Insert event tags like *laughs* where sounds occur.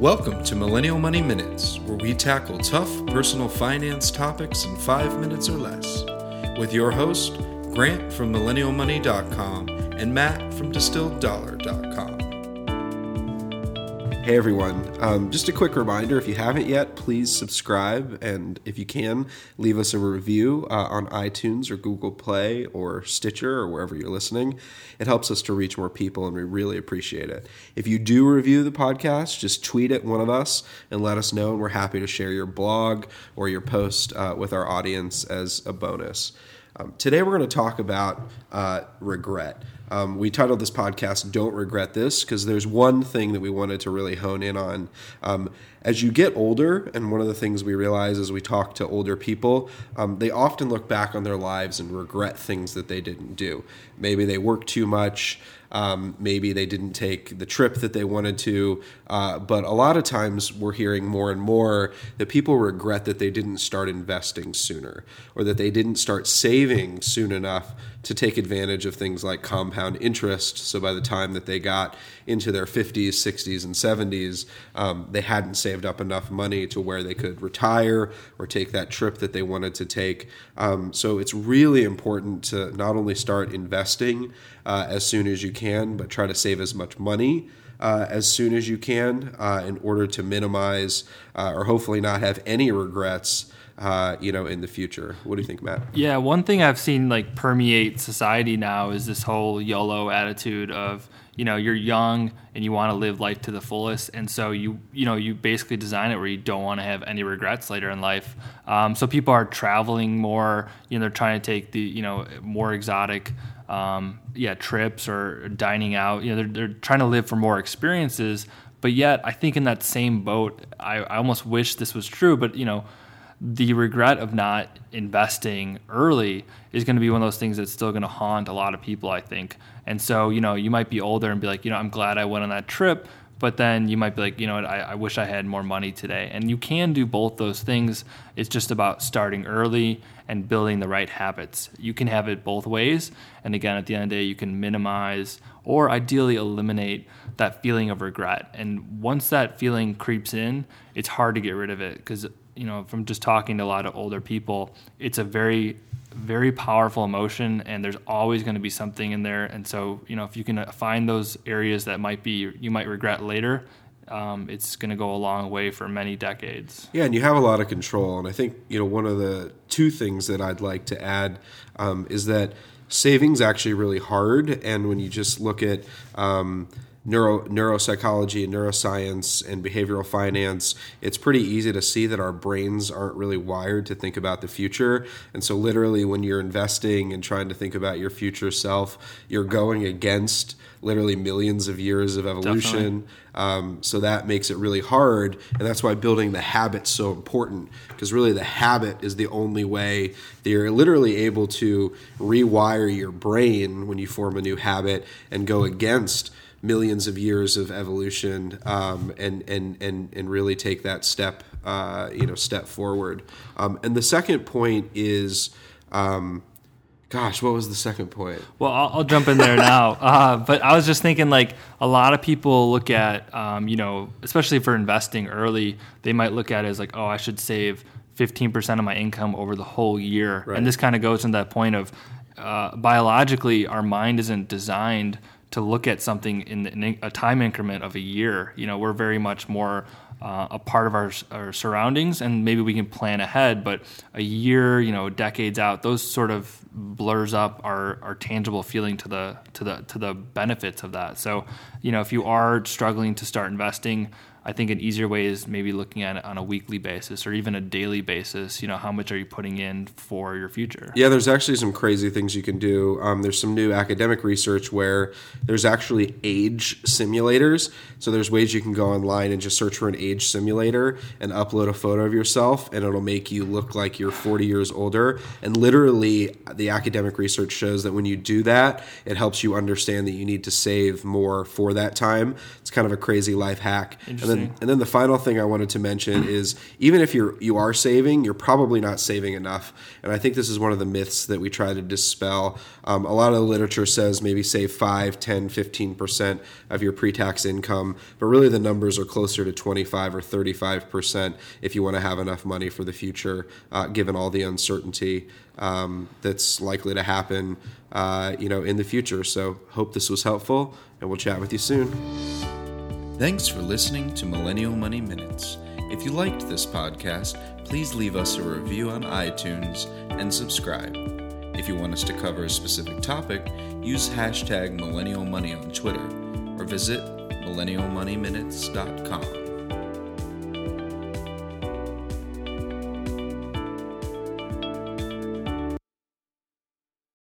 Welcome to Millennial Money Minutes, where we tackle tough personal finance topics in five minutes or less. With your host, Grant from MillennialMoney.com and Matt from DistilledDollar.com. Hey everyone, um, just a quick reminder if you haven't yet, please subscribe and if you can, leave us a review uh, on iTunes or Google Play or Stitcher or wherever you're listening. It helps us to reach more people and we really appreciate it. If you do review the podcast, just tweet at one of us and let us know, and we're happy to share your blog or your post uh, with our audience as a bonus. Um, today we're going to talk about uh, regret. Um, we titled this podcast "Don't Regret This" because there's one thing that we wanted to really hone in on. Um, as you get older, and one of the things we realize as we talk to older people, um, they often look back on their lives and regret things that they didn't do. Maybe they worked too much. Um, maybe they didn't take the trip that they wanted to. Uh, but a lot of times we're hearing more and more that people regret that they didn't start investing sooner or that they didn't start saving soon enough to take advantage of things like compound interest. So by the time that they got into their 50s, 60s, and 70s, um, they hadn't saved up enough money to where they could retire or take that trip that they wanted to take. Um, so it's really important to not only start investing uh, as soon as you can, but try to save as much money. Uh, as soon as you can, uh, in order to minimize uh, or hopefully not have any regrets uh, you know, in the future. What do you think, Matt? Yeah, one thing I've seen like permeate society now is this whole YOLO attitude of you know you're young and you want to live life to the fullest, and so you you know you basically design it where you don't want to have any regrets later in life. Um, so people are traveling more. You know, they're trying to take the you know more exotic. Um, yeah, trips or dining out. You know, they're, they're trying to live for more experiences, but yet I think in that same boat, I, I almost wish this was true. But you know, the regret of not investing early is going to be one of those things that's still going to haunt a lot of people, I think. And so, you know, you might be older and be like, you know, I'm glad I went on that trip, but then you might be like, you know, I, I wish I had more money today. And you can do both those things. It's just about starting early and building the right habits. You can have it both ways. And again, at the end of the day, you can minimize or ideally eliminate that feeling of regret. And once that feeling creeps in, it's hard to get rid of it because you know, from just talking to a lot of older people, it's a very, very powerful emotion, and there's always going to be something in there. And so, you know, if you can find those areas that might be you might regret later, um, it's going to go a long way for many decades. Yeah, and you have a lot of control. And I think you know one of the two things that I'd like to add um, is that saving's actually really hard, and when you just look at um, neuro neuropsychology and neuroscience and behavioral finance, it's pretty easy to see that our brains aren't really wired to think about the future. And so, literally, when you're investing and trying to think about your future self, you're going against literally millions of years of evolution. Um, so that makes it really hard, and that's why building the habit's so important. Because really, the habit is the only way that you're literally able to rewire your brain when you form a new habit and go against millions of years of evolution um, and, and, and, and really take that step, uh, you know, step forward. Um, and the second point is, um, gosh, what was the second point? Well, I'll, I'll jump in there now. *laughs* Uh, but I was just thinking, like, a lot of people look at, um, you know, especially for investing early, they might look at it as like, oh, I should save 15% of my income over the whole year. Right. And this kind of goes into that point of uh, biologically, our mind isn't designed to look at something in, in, a time increment of a year. You know, we're very much more uh, a part of our, our surroundings, and maybe we can plan ahead. But a year, you know, decades out, those sort of blurs up our, our tangible feeling to the to the to the benefits of that. So, you know, if you are struggling to start investing, I think an easier way is maybe looking at it on a weekly basis or even a daily basis. You know, how much are you putting in for your future? Yeah, there's actually some crazy things you can do. Um, there's some new academic research where there's actually age simulators. So there's ways you can go online and just search for an age simulator and upload a photo of yourself, and it'll make you look like you're 40 years older. And literally, the academic research shows that when you do that, it helps you understand that you need to save more for that time. It's kind of a crazy life hack. And then, and then the final thing I wanted to mention is even if you're you are saving, you're probably not saving enough. And I think this is one of the myths that we try to dispel. Um, a lot of the literature says maybe save 5, 10, 15% of your pre tax income, but really the numbers are closer to 25 or 35% if you want to have enough money for the future, uh, given all the uncertainty um, that's likely to happen uh, you know, in the future. So hope this was helpful, and we'll chat with you soon. Thanks for listening to Millennial Money Minutes. If you liked this podcast, please leave us a review on iTunes and subscribe. If you want us to cover a specific topic, use hashtag Millennial Money on Twitter or visit millennialmoneyminutes.com.